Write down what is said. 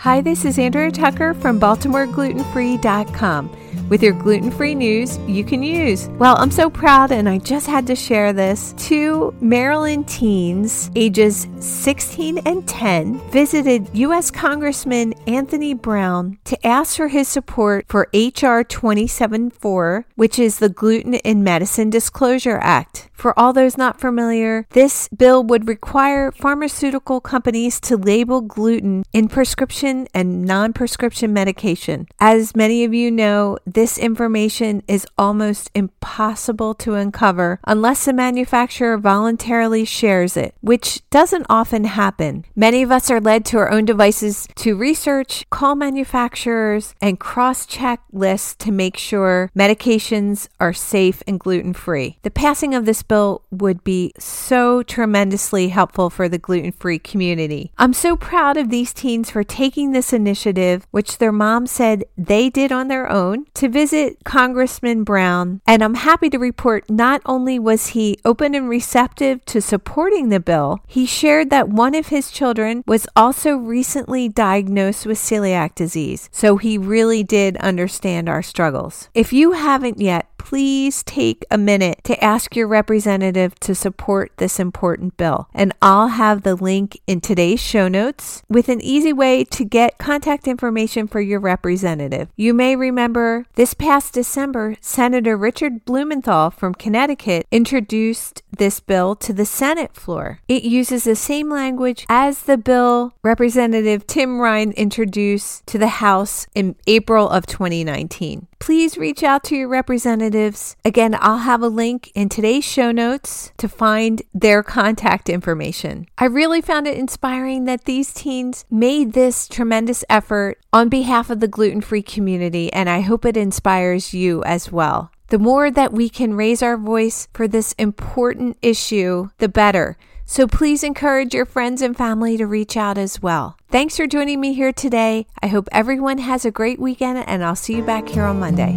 Hi, this is Andrea Tucker from BaltimoreGlutenFree.com with your gluten free news you can use. Well, I'm so proud, and I just had to share this. Two Maryland teens, ages 16 and 10, visited U.S. Congressman Anthony Brown to ask for his support for H.R. 274, which is the Gluten in Medicine Disclosure Act. For all those not familiar, this bill would require pharmaceutical companies to label gluten in prescription and non prescription medication. As many of you know, this information is almost impossible to uncover unless the manufacturer voluntarily shares it, which doesn't often happen. Many of us are led to our own devices to research, call manufacturers, and cross check lists to make sure medications are safe and gluten free. The passing of this bill would be so tremendously helpful for the gluten free community. I'm so proud of these teens for taking this initiative, which their mom said they did on their own, to visit Congressman Brown. And I'm happy to report not only was he open and receptive to supporting the bill, he shared that one of his children was also recently diagnosed with celiac disease. So he really did understand our struggles. If you haven't yet, please take a minute to ask your representative to support this important bill. And I'll have the link in today's show notes with an easy way to get contact information for your representative. You may remember this past December, Senator Richard Blumenthal from Connecticut introduced this bill to the Senate floor. It uses the same language as the bill Representative Tim Ryan introduced to the House in April of 2019. Please reach out to your representatives. Again, I'll have a link in today's show notes to find their contact information. I really found it inspiring that these teens made this tremendous effort on behalf of the gluten free community, and I hope it inspires you as well. The more that we can raise our voice for this important issue, the better. So please encourage your friends and family to reach out as well. Thanks for joining me here today. I hope everyone has a great weekend, and I'll see you back here on Monday.